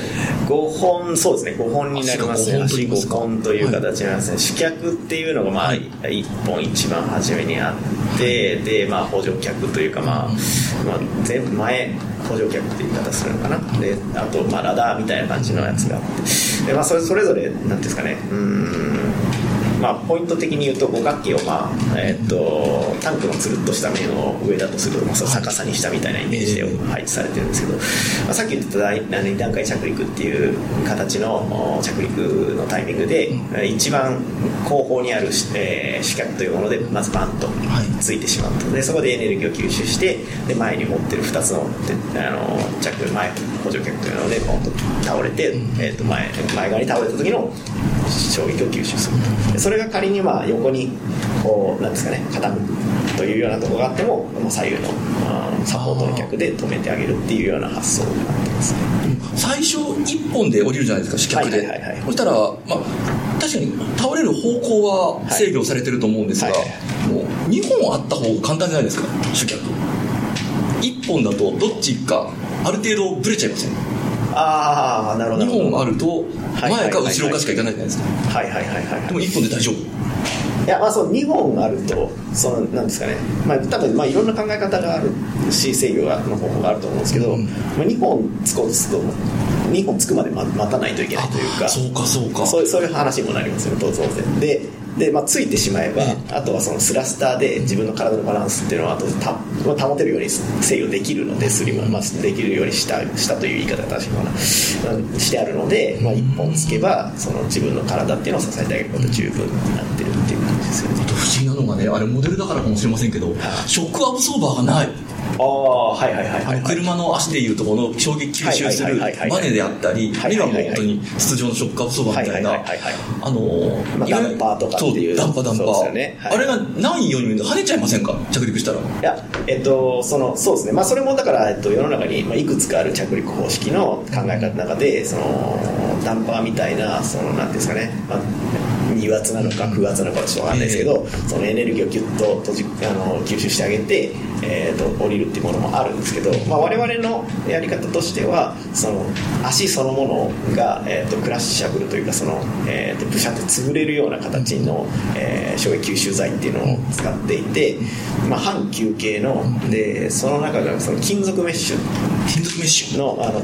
？5本そうですね。5本になりますね。足足が5 5本という形になりますね、主脚っていうのがまあ、はい。1本一番初めにあってでまあ補助脚というかまあ、まあ、全部前補助脚っていう言い方するのかな？であとまあラダーみたいな感じのやつがあって。でまあそれそれぞれなんていうんですかね。うーんまあ、ポイント的に言うと五角形を、まあえっとタンクのつるっとした面を上だとすると、まあ、逆さにしたみたいなイメージで配置されてるんですけど、まあ、さっき言ってた第2段階着陸っていう形のお着陸のタイミングで、一番後方にある、えー主脚というものでまずバンとはい。ついてしまうとでそこでエネルギーを吸収してで前に持ってる2つのであの着前補助脚というのでポンと倒れて、えー、と前前側に倒れた時の衝撃を吸収すると。でそれが仮にまあ横にこうなんですかね傾くというようなところがあっても左右のサポートの脚で止めてあげるっていうような発想になってますね。最初1本で降りるじゃないですか主脚で、そしたら、まあ、確かに倒れる方向は制御されてると思うんですが、はいはもう2本あった方が簡単じゃないですか主脚1本だとどっちかある程度ブレちゃいますよねああなるほど。2本あると前か後ろかしか行かないじゃないですか。はいはいはいはい。はいでも1本で大丈夫。いやまあそう2本あるとそのなんですかね、まあ、多分まあいろんな考え方があるし制御の方法があると思うんですけど、うん。まあ、2本つこうとすると2本つくまで待待たないといけないというか。そうかそうか。そういうそういう話にもなりますよね当然。でで、まあ、ついてしまえば、あとはそのスラスターで自分の体のバランスっていうのは後でた、まあ、保てるように制御できるのでスリムは、まあ、できるようにしたしたという言い方が正しいのかな。してあるので、まあ、1本つけばその自分の体っていうのを支えてあげること十分になってるっていう感じですよね。あと不思議なのがねあれモデルだからかもしれませんけどショックアブソーバーがないああはいはいはいはい、車の足でいうとこの衝撃吸収するバネであったりあるいはもう本当に筒状のショックアブソーバーみたいなあのまあダンパーとかっていうダンパーダンパー、ね。はい、あれがないように跳ねちゃいませんか？着陸したら。いやえっとそのそうですね。まあそれもだから、えっと、世の中に、まあ、いくつかある着陸方式の考え方の中でそのダンパーみたいなそのなんですかね、まあ2圧なのか9圧なのかちょっと分かんないですけど、えー、そのエネルギーをギュッと閉じあの吸収してあげて、えーと、降りるっていうものもあるんですけど、まあ、我々のやり方としてはその足そのものが、えーと、クラッシャブルというかその、えーと、ブシャって潰れるような形の、えー、衝撃吸収剤っていうのを使っていて、まあ、半球形のでその中がその金属メッシュ。金属メッシュ。のあの、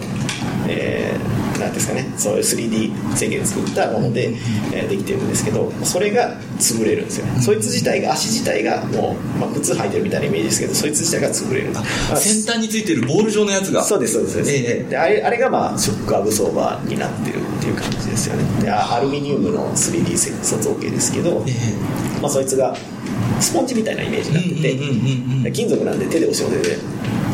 えーなんですかねそういう 3D 制限作ったもので、えー、できてるんですけどそれが潰れるんですよ。ねそいつ自体が足自体がもう、まあ、靴履いてるみたいなイメージですけどそいつ自体が潰れる。先端についてるボール状のやつが。そうですそうです。そうです、え。ー、であれあれがまあショックアブソーバーになってるっていう感じですよね。でアルミニウムの 3D 塑造形ですけど、えー、まあ、そいつがスポンジみたいなイメージになってて金属なんで手で押し押で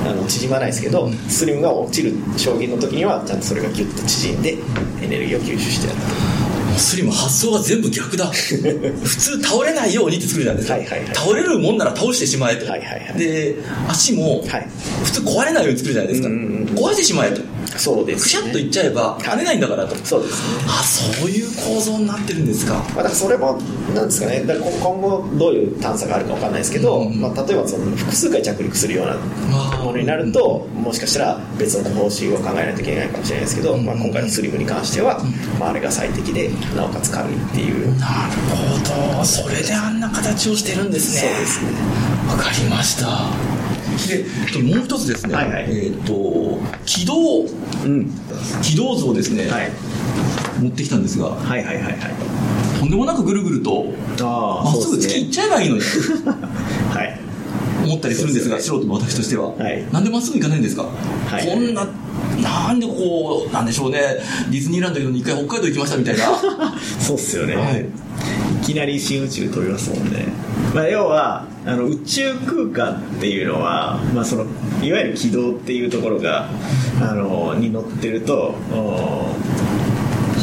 あの縮まないですけどスリムが落ちる衝撃の時にはちゃんとそれがギュッと縮んでエネルギーを吸収してやるスリム発想が全部逆だ。普通倒れないようにって作るじゃないですか、はいはいはい、倒れるもんなら倒してしまえと、はいはいはい、で足も普通壊れないように作るじゃないですか、うんうんうん、壊れてしまえとそうです、ね、くしゃっといっちゃえば跳ねないんだからと、そうですね。あそういう構造になってるんですか、まあ、だからそれもなんですかね。だ今後どういう探査があるか分かんないですけど、うん、まあ、例えばその複数回着陸するようなものになるともしかしたら別の方針を考えないといけないかもしれないですけど、うん、まあ、今回のスリムに関しては、まあ、あれが最適でなおかつ軽いっていう。なるほど。それであんな形をしてるんですね。そうですね。分かりましたでもう一つですね、はいはい、えっ、ー、と軌道、うん、軌道図をですね、はい、持ってきたんですが、はいはいはいはい、とんでもなくぐるぐるとまっすぐ月行っちゃえばいいのに はい。思ったりするんですが、素人の私としては、はい、なんでまっすぐ行かないんですか、はい、こんななんでこうなんでしょうね。ディズニーランドけど一回北海道行きましたみたいな。そうっすよね、はい、いきなり新宇宙飛びますもんね、まあ、要はあの宇宙空間っていうのは、まあ、そのいわゆる軌道っていうところがあのに乗ってると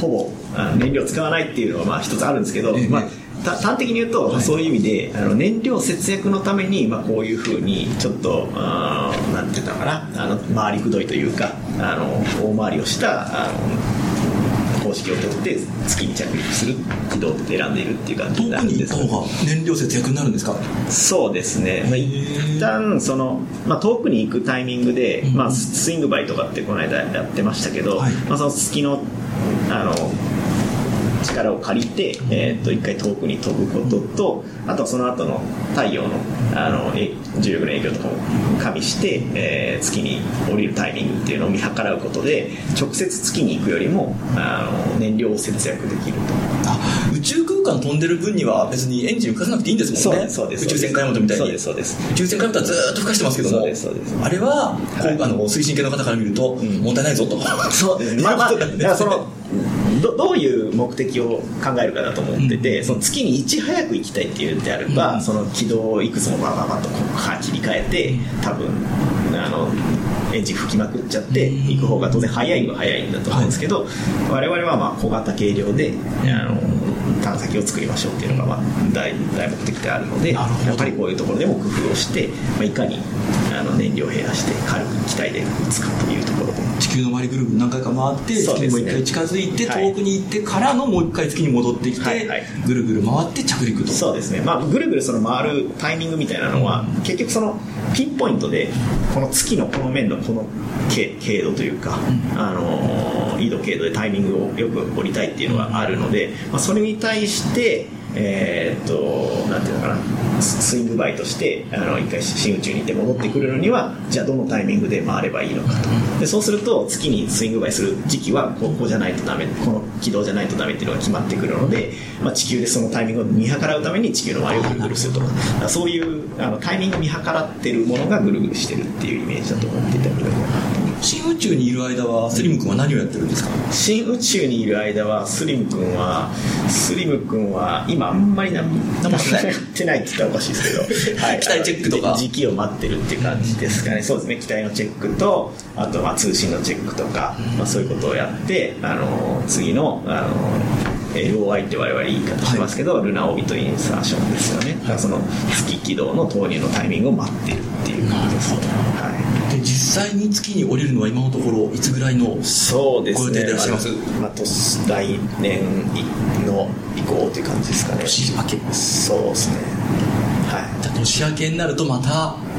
ほぼ燃料使わないっていうのはまあ一つあるんですけど、まあ端的に言うと、はい、そういう意味であの燃料節約のために、まあ、こういうふうにちょっとなんて言ったのかなあの回りくどいというかあの大回りをしたあの方式をとって月に着陸する軌道を選んでいるっていう感じなんです。遠くに行った方が燃料節約になるんですかそうですね、まあ、一旦その、まあ、遠くに行くタイミングで、まあ、スイングバイとかってこの間やってましたけど、はい、まあ、その月のあの力を借りて、えー、と一回遠くに飛ぶこととあとはその後の太陽のあの重力の影響とかも加味して、えー、月に降りるタイミングっていうのを見計らうことで直接月に行くよりもあの燃料を節約できると。あ宇宙空間飛んでる分には別にエンジン浮かさなくていいんですもんね。そうです宇宙船開元みたいに。そうですそうです。宇宙船開元はずっと吹かしてますけどもそうですそうです。あれは、はい、あの推進系の方から見ると、問題ないぞと。そう。ですまあまあ そのどどういう目的を考えるかだと思ってて、うん、その月にいち早く行きたいっていうんであれば、うん、その軌道をいくつもバババッとこう切り替えて多分あのエンジン吹きまくっちゃって行く方が当然早いは早いんだと思うんですけど、我々はまあ小型軽量であの探査機を作りましょうっていうのがまあ大大目的であるのでやっぱりこういうところでも工夫をして、まあ、いかにあの燃料を減らして軽く機体で打つかというところで。地球の周りぐるぐる何回か回って月にもう一回近づいて、遠くに行ってからのもう一回月に戻ってきて、はいはい、ぐるぐる回って着陸と。そうですね、まあ、ぐるぐるその回るタイミングみたいなのは、うん、結局そのピンポイントでこの月のこの面のこの経度というか、うん、あの緯度経度でタイミングをよく降りたいっていうのがあるので、まあ、それに対してえー、っとなんていうのかな。スイングバイとしてあの一回新宇宙に行って戻ってくるのにはじゃあどのタイミングで回ればいいのかと。でそうすると月にスイングバイする時期はここじゃないとダメこの軌道じゃないとダメっていうのが決まってくるので、まあ、地球でそのタイミングを見計らうために地球の周りをぐるぐるするとか。そういうあのタイミングを見計らってるものがぐるぐるしてるっていうイメージだと思っていただければ新宇宙にいる間はスリム君は何をやってるんですか？新宇宙にいる間はスリム君はスリム君は今あんまり何何もしてないやってないって言ったらおかしいですけど、はい、機体チェックとか。時期を待ってるっていう感じですかね。そうですね。機体のチェックとあとまあ通信のチェックとか、まあ、そういうことをやってあの次のあの LOI って我々言い方しますけど、ルナオビトインサーションですよね、だからその月軌道の投入のタイミングを待ってるっていう感じですね、はいで実際に月に降りるのは今のところいつぐらいのそうですね。ご予定でいらっしゃいますまあ、年来年の以降という感じですかね。年明けそうですね。はじゃあ年明けになるとまたい。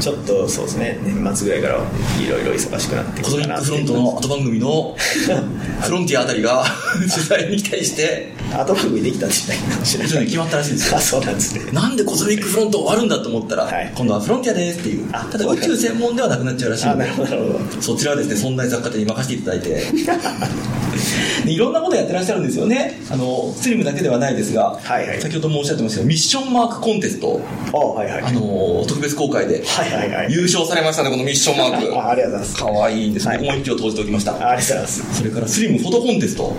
ちょっとそうですね。年末ぐらいからいろいろ忙しくなっていコズミックフロントの後番組の フロンティアあたりが 取材に期待して後組みできたんじゃないかもしれない。決まったらしいんですよあ、そうなんですね。なんでコズミックフロント終わるんだと思ったら、はい今度はフロンティアですっていうあただ宇宙専門ではなくなっちゃうらしいあ、ので。そちらはですね、存在雑貨店に任せていただいて、で いろんなことやってらっしゃるんですよね。あの、スリムだけではないですが、はいはい先ほどもおっしゃってましたけど、ミッションマークコンテスト、あ、はいはい。あの、特別公開ではいはいはい。優勝されましたね、このミッションマーク。あありがとうございます。かわいいんですね。はい僕も一票投じておきました。あありがとうございます。それからスリムフォトコンテスト、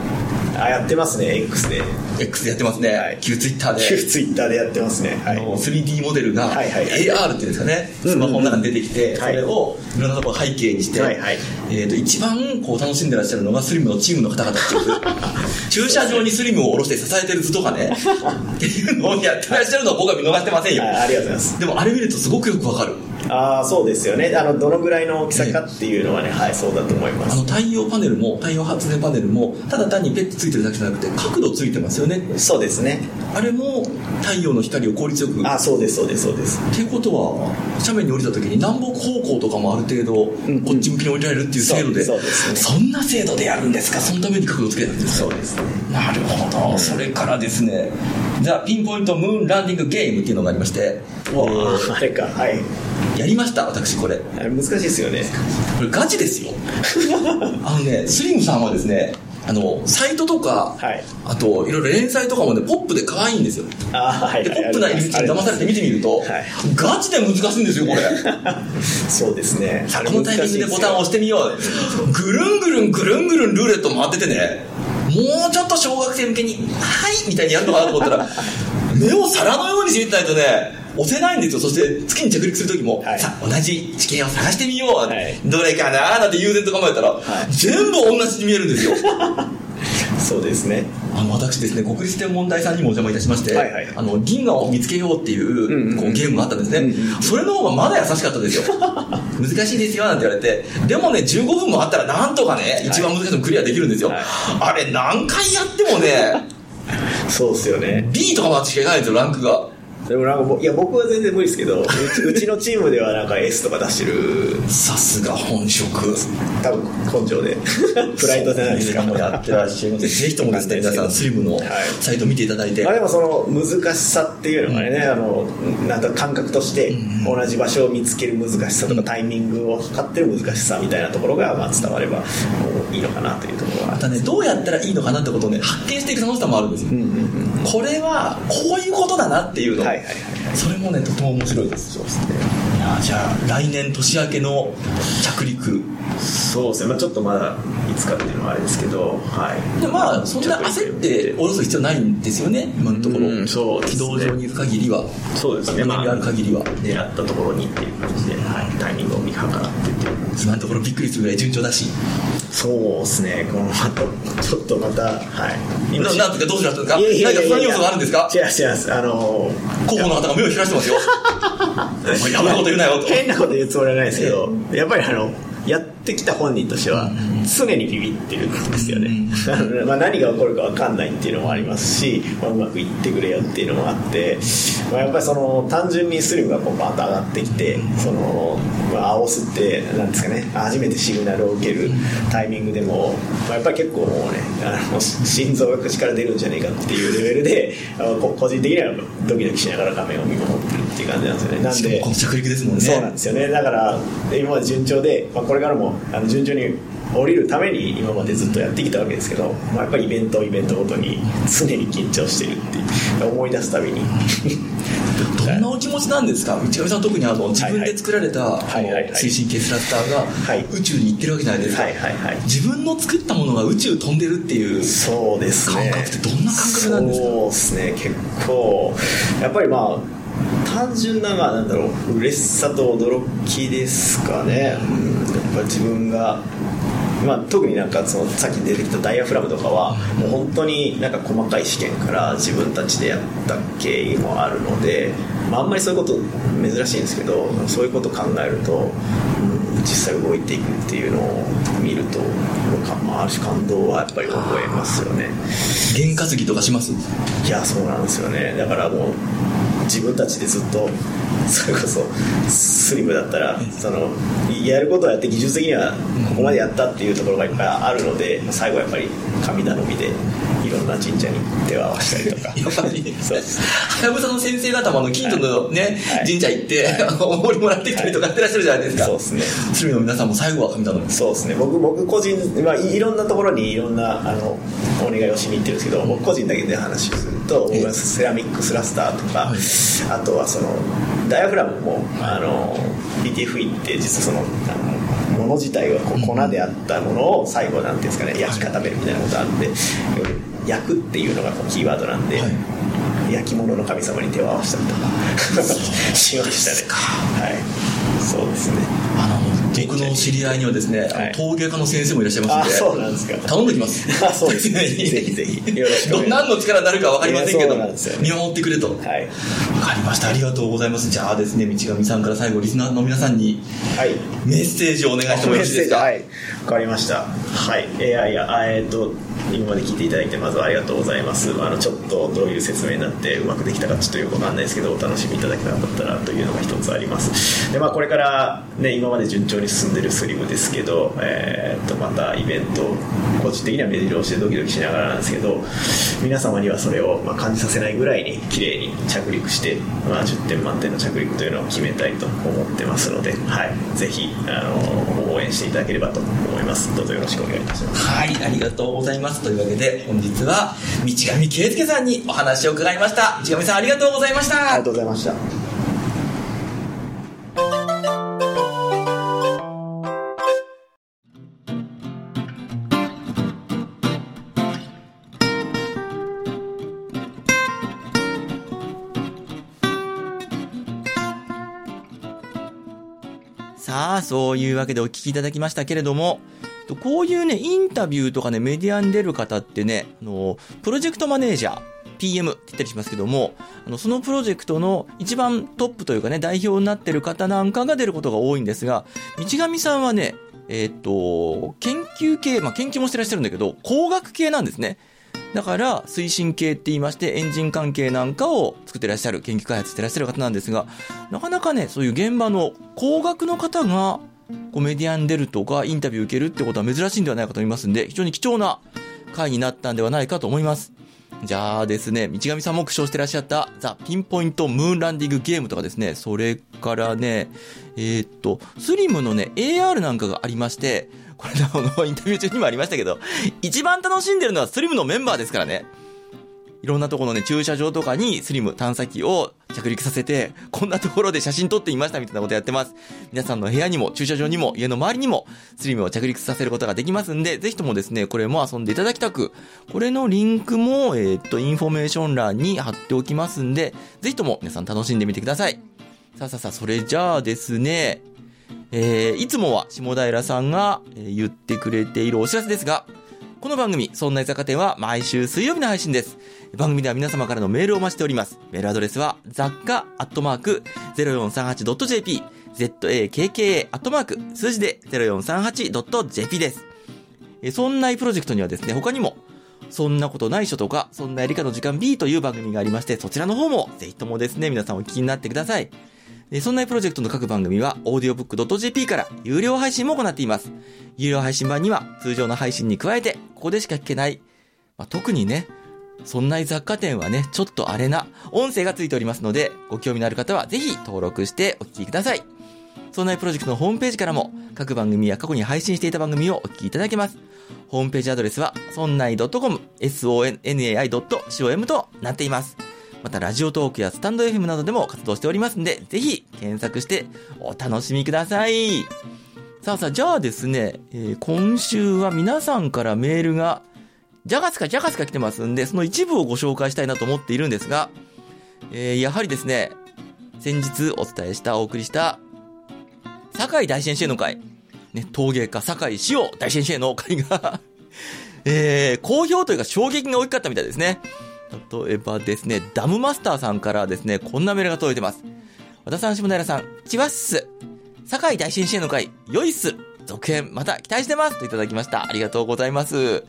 あ、やってますね、X で。X でやってますね。はい旧ツイッターで。旧ツイッターでやってますね。はい。あの 3D モデルが AR っていうんですかね、スマホの中に出てきて、そはいれをいろんなところを背景にして、はいはいえー、と一番こう楽しんでらっしゃるのがスリムのチームの方々っていう 駐車場にスリムを下ろして支えてる図とかね っていうのをやってらっしゃるのは僕は見逃してませんよあありがとうございます。でもあれ見るとすごくよくわかるああそうですよね。あのどのぐらいの大きさかっていうのはね、はいそうだと思います。あの太陽パネルも太陽発電パネルもただ単にペットついてるだけじゃなくて角度ついてますよね。そうですね。あれも太陽の光を効率よく。あそうですそうですそうです。っていうことは斜面に降りた時に南北方向とかもある程度んこっち向きに降りられるっていう制度で,、そうそうですね。そんな制度でやるんですか？そのために角度つけたんですかそうです。ねなるほど、それからですね。ザ・ピンポイントムーンランディングゲームっていうのがありまして、あれか。はいやりました私これ。あれ難しいですよね。これガチですよ。あのねスリムさんはですねあのサイトとか、はい。あといろいろ連載とかもねポップで可愛いんですよ。あはいではいポップな入り口に騙されて見てみると、はい。ガチで難しいんですよこれ。そうですね。さあこのタイミングでボタンを押してみよう。ぐるんぐるんぐるんぐるんルーレット回っててねもうちょっと小学生向けに「はい」みたいにやるのかなと思ったら目を皿のようにしていないとね押せないんですよ。そして月に着陸する時も、はい。さあ同じ地形を探してみよう、はい。どれかななんて悠然と構えたら、全部同じに見えるんですよ。そうですね。あの私ですね国立天文台さんにもお邪魔いたしまして、はいはいはい。あの銀河を見つけようっていう,、こうゲームがあったんですね、うんうんそれの方がまだ優しかったですよ。難しいですよなんて言われて。でもね15分もあったらなんとかね一番難しいのクリアできるんですよ、はい。あれ何回やってもねそうっすよね。B とかまでしかいかないんですよランクが。でもなんかぼいや僕は全然無理ですけどうちうちのチームではなんか S とか出してる。さすが本職。多分根性で。プライドじゃないですか。もやってらっしゃいますぜひともですね皆さんスリムのはいサイト見ていただいて、まあでもその難しさっていうのがね、あのなんだ感覚として同じ場所を見つける難しさとかタイミングを測ってる難しさみたいなところがまあ伝わればもういいのかなというところはまたねどうやったらいいのかなってことをね発見していく楽しさもあるんですよ、うんうんうん。これはこういうことだなっていうの、はいはいはいはい。それもねとても面白いです。そうですね。いやじゃあ来年年明けの着陸そうですね、まあ、ちょっとまだいつかっていうのはあれですけどはい。でまあそんな焦って下ろす必要ないんですよね今のところ、うんそうね。軌道上にいる限りは。そうですね。まあ、ある限りは。狙ったところにっていう感じで、はい、タイミングを見計らってっていう。今のところびっくりするぐらい順調だし。そうですね。このまたちょっとまたはい。ななんですかどうするんですか？いやいやいやいや。何か不安要素があるんですか？違う違う。あの広報の方が目を光らしてますよ。や。ばいこと言うなよと。変なこと言うつもりはないですけど、やっぱりあのやってきた本人としては常にビビってるんですよね、まあ何が起こるか分かんないっていうのもありますし、まあ、うまくいってくれよっていうのもあって、まあ、やっぱりその単純にスリムがこうバーッと上がってきてその、まあ、青スってなんですかね初めてシグナルを受けるタイミングでも、まあ、やっぱり結構もうねあの心臓が口から出るんじゃないかっていうレベルで個人的にはドキドキしながら画面を見守ってっていう感じなんですよね。なんでこの着陸ですもんね。そうなんですよね。だから今まで順調で、まあ、これからもあの順調に降りるために今までずっとやってきたわけですけど、まあ、やっぱりイベントイベントごとに常に緊張してるって思い出すたびに。どんなお気持ちなんですか？道上さん特にあの自分で作られた推進系スラスターはい。が宇宙に行ってるわけじゃないですか、はいはいはい。自分の作ったものが宇宙飛んでるっていうそうですね。感覚ってどんな感覚なんですか？そうですね。結構やっぱりまあ単純なまあなんだろう嬉しさと驚きですかね、うん、ぱり自分がまあ、特になんかそのさっき出てきたダイヤフラムとかはもう本当になんか細かい試験から自分たちでやった経緯もあるので、まあ、あんまりそういうこと珍しいんですけどそういうことを考えると、うん、実際動いていくっていうのを見ると、まあ、ある種感動はやっぱり覚えますよね。験担ぎとかします？いやそうなんですよね。だからもう自分たちでずっと それこそスリムだったらそのやることをやって技術的にはここまでやったっていうところがいっぱいあるので最後やっぱり神頼みでいろんな神社に手を合わせたりとか。やっぱりそうはやぶさの先生方もあの近所のね、はい。神社行って、あの お守りもらってきたりとかやってらっしゃるじゃないですか、そうですね。鶴見の皆さんも最後は神頼みそうですね。僕僕個人、まあ、いいろんなところにいろんなあのお願いをしに行ってるんですけど僕個人だけで話をすると僕はセラミックスラスターとか、はい。あとはそのダイヤフラムもあの BTFE って実はそのもの自体はこう粉であったものを最後なんていうんですかね焼き固めるみたいなことあるんで焼くっていうのがこうキーワードなんで、はい。焼き物の神様に手を合わせたりとか。しましたね。はい。そうですね。あの僕の知り合いにはですね、はい。陶芸家の先生もいらっしゃいますあそうのでなんですか。頼んできます。あそうですね ぜひぜひよろ何の力になるか分かりませんけどそうなんですよね。見守ってくれと、はい。分かりました。ありがとうございます。じゃあですね道上さんから最後リスナーの皆さんにはい。メッセージをお願いしてもよろしいですか？はい。わかりました。はい。いやいやあえっと今まで聞いていただいてまずはありがとうございます。あのちょっとどういう説明になってうまくできたかちょっとよくわかんないですけどお楽しみいただけたんだったらというのが一つあります。でまあこれからね今まで順調に進んでるスリムですけどえーっとまたイベント個人的には目白押しでドキドキしながらなんですけど皆様にはそれをまあ感じさせないぐらいに綺麗に着陸して、まあ、10点満点の着陸というのを決めたいと思ってますので、はい、ぜひあの応援していただければと思いますどうぞよろしくお願いいたしますはい、ありがとうございます。というわけで、本日は、道上圭介さんにお話を伺いました。道上さん、ありがとうございました。ありがとうございましたそういうわけでお聞きいただきましたけれども、こういうね、インタビューとかね、メディアに出る方ってね、あの、プロジェクトマネージャー、PM って言ったりしますけども、あの、そのプロジェクトの一番トップというかね、代表になってる方なんかが出ることが多いんですが、道上さんはね、えーっと、研究系、まあ、研究もしてらっしゃるんだけど、工学系なんですね。だから、推進系って言いまして、エンジン関係なんかを作ってらっしゃる、研究開発してらっしゃる方なんですが、なかなかね、そういう現場の工学の方が、こうメディアに出るとか、インタビュー受けるってことは珍しいんではないかと思いますんで、非常に貴重な回になったんではないかと思います。じゃあですね、道上さんも苦笑してらっしゃった、ザ・ピンポイント・ムーンランディングゲームとかですね、それからね、えーっと、スリムのね、AR なんかがありまして、これあの、インタビュー中にもありましたけど、一番楽しんでるのはスリムのメンバーですからね。いろんなところのね、駐車場とかにスリム探査機を着陸させて、こんなところで写真撮っていましたみたいなことやってます。皆さんの部屋にも、駐車場にも、家の周りにも、スリムを着陸させることができますんで、ぜひともですね、これも遊んでいただきたく、これのリンクも、えーっと、インフォメーション欄に貼っておきますんで、ぜひとも皆さん楽しんでみてください。さあさあさあ、それじゃあですね、えー、いつもは下平さんが、言ってくれているお知らせですが、この番組、そんな居酒店は毎週水曜日の配信です。番組では皆様からのメールを待ちしております。メールアドレスは、雑貨アットマーク 0438.jp、zakka アットマーク数字で 0438.jp です。えそんないプロジェクトにはですね、他にも、そんなことない人とか、そんなやり方の時間 B という番組がありまして、そちらの方もぜひともですね、皆さんお聞きになってください。えそんなプロジェクトの各番組は、audiobook.jp から有料配信も行っています。有料配信版には、通常の配信に加えて、ここでしか聞けない、まあ、特にね、そんな雑貨店はね、ちょっとあれな、音声がついておりますので、ご興味のある方はぜひ登録してお聞きください。そんなプロジェクトのホームページからも、各番組や過去に配信していた番組をお聞きいただけます。ホームページアドレスは、そんない .com、sonnai.com となっています。また、ラジオトークやスタンド FM などでも活動しておりますんで、ぜひ検索してお楽しみください。さあさあ、じゃあですね、えー今週は皆さんからメールが、ジャガスかジャガスか来てますんで、その一部をご紹介したいなと思っているんですが、えーやはりですね、先日お伝えした、お送りした、堺大先生の会、ね、陶芸家堺志陽大先生の会が、えー、好評というか衝撃が大きかったみたいですね。例えばですね、ダムマスターさんからですね、こんなメールが届いてます。和田さん、下平さん、チワッス。堺大新支援の会、良いっす。続編、また期待してます。といただきました。ありがとうございます。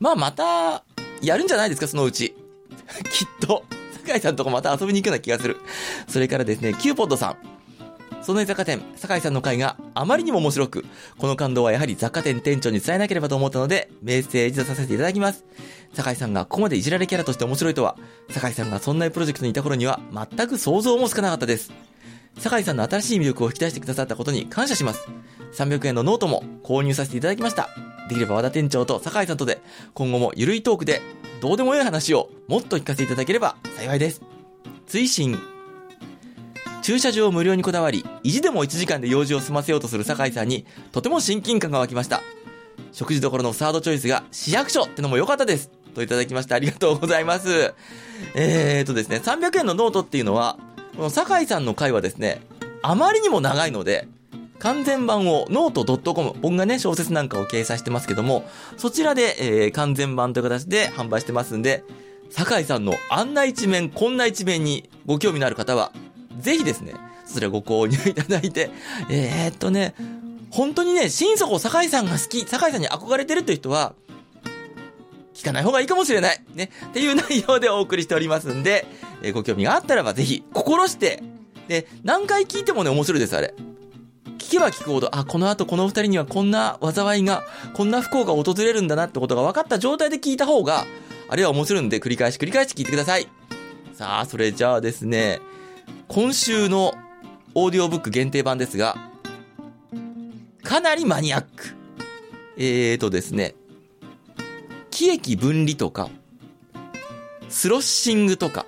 まあ、また、やるんじゃないですか、そのうち。きっと。堺さんとこまた遊びに行くような気がする。それからですね、キューポッドさん。その雑貨店、酒井さんの会があまりにも面白く、この感動はやはり雑貨店店長に伝えなければと思ったので、メッセージとさせていただきます。酒井さんがここまでいじられキャラとして面白いとは、酒井さんがそんなプロジェクトにいた頃には全く想像もつかなかったです。酒井さんの新しい魅力を引き出してくださったことに感謝します。300円のノートも購入させていただきました。できれば和田店長と酒井さんとで、今後もゆるいトークで、どうでもよい話をもっと聞かせていただければ幸いです。追伸駐車場を無料にこだわり、意地でも1時間で用事を済ませようとする酒井さんに、とても親近感が湧きました。食事どころの third choice が市役所ってのも良かったです。といただきましてありがとうございます。えーとですね、300円のノートっていうのは、この酒井さんの回はですね、あまりにも長いので、完全版をノート .com、僕がね、小説なんかを掲載してますけども、そちらで、えー完全版という形で販売してますんで、酒井さんのあんな一面、こんな一面にご興味のある方は、ぜひですね、そちらご購入いただいて、えー、っとね、本当にね、心底酒井さんが好き、酒井さんに憧れてるという人は、聞かない方がいいかもしれない。ね。っていう内容でお送りしておりますんで、えーご興味があったらばぜひ、心して、で、何回聞いてもね、面白いです、あれ。聞けば聞くほど、あ、この後この二人にはこんな災いが、こんな不幸が訪れるんだなってことが分かった状態で聞いた方が、あれは面白いんで繰り返し繰り返し聞いてください。さあ、それじゃあですね、今週のオーディオブック限定版ですが、かなりマニアック。えーとですね、気液分離とか、スロッシングとか、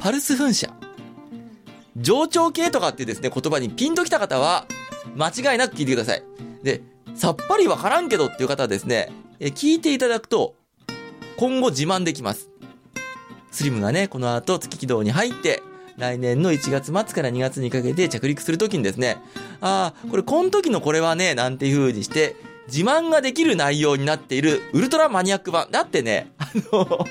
パルス噴射、上長系とかってですね、言葉にピンときた方は、間違いなく聞いてください。で、さっぱりわからんけどっていう方はですね、え聞いていただくと、今後自慢できます。スリムがね、この後月軌道に入って、来年の1月末から2月にかけて着陸するときにですね、ああ、これこの時のこれはね、なんていう風にして、自慢ができる内容になっているウルトラマニアック版。だってね、あの、道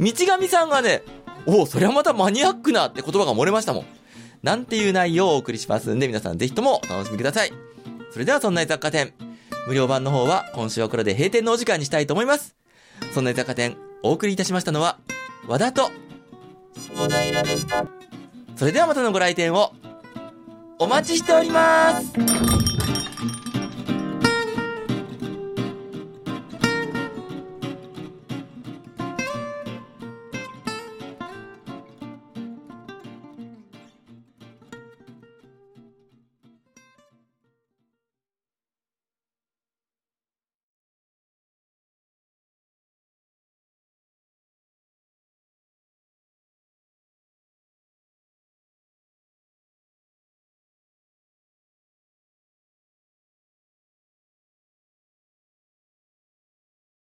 上さんがね、おお、それはまたマニアックなって言葉が漏れましたもん。なんていう内容をお送りしますんで、皆さんぜひともお楽しみください。それではそんな雑貨店、無料版の方は今週はこれで閉店のお時間にしたいと思います。そんな雑貨店、お送りいたしましたのは、和田と、小平でしたそれではまたのご来店を、お待ちしております。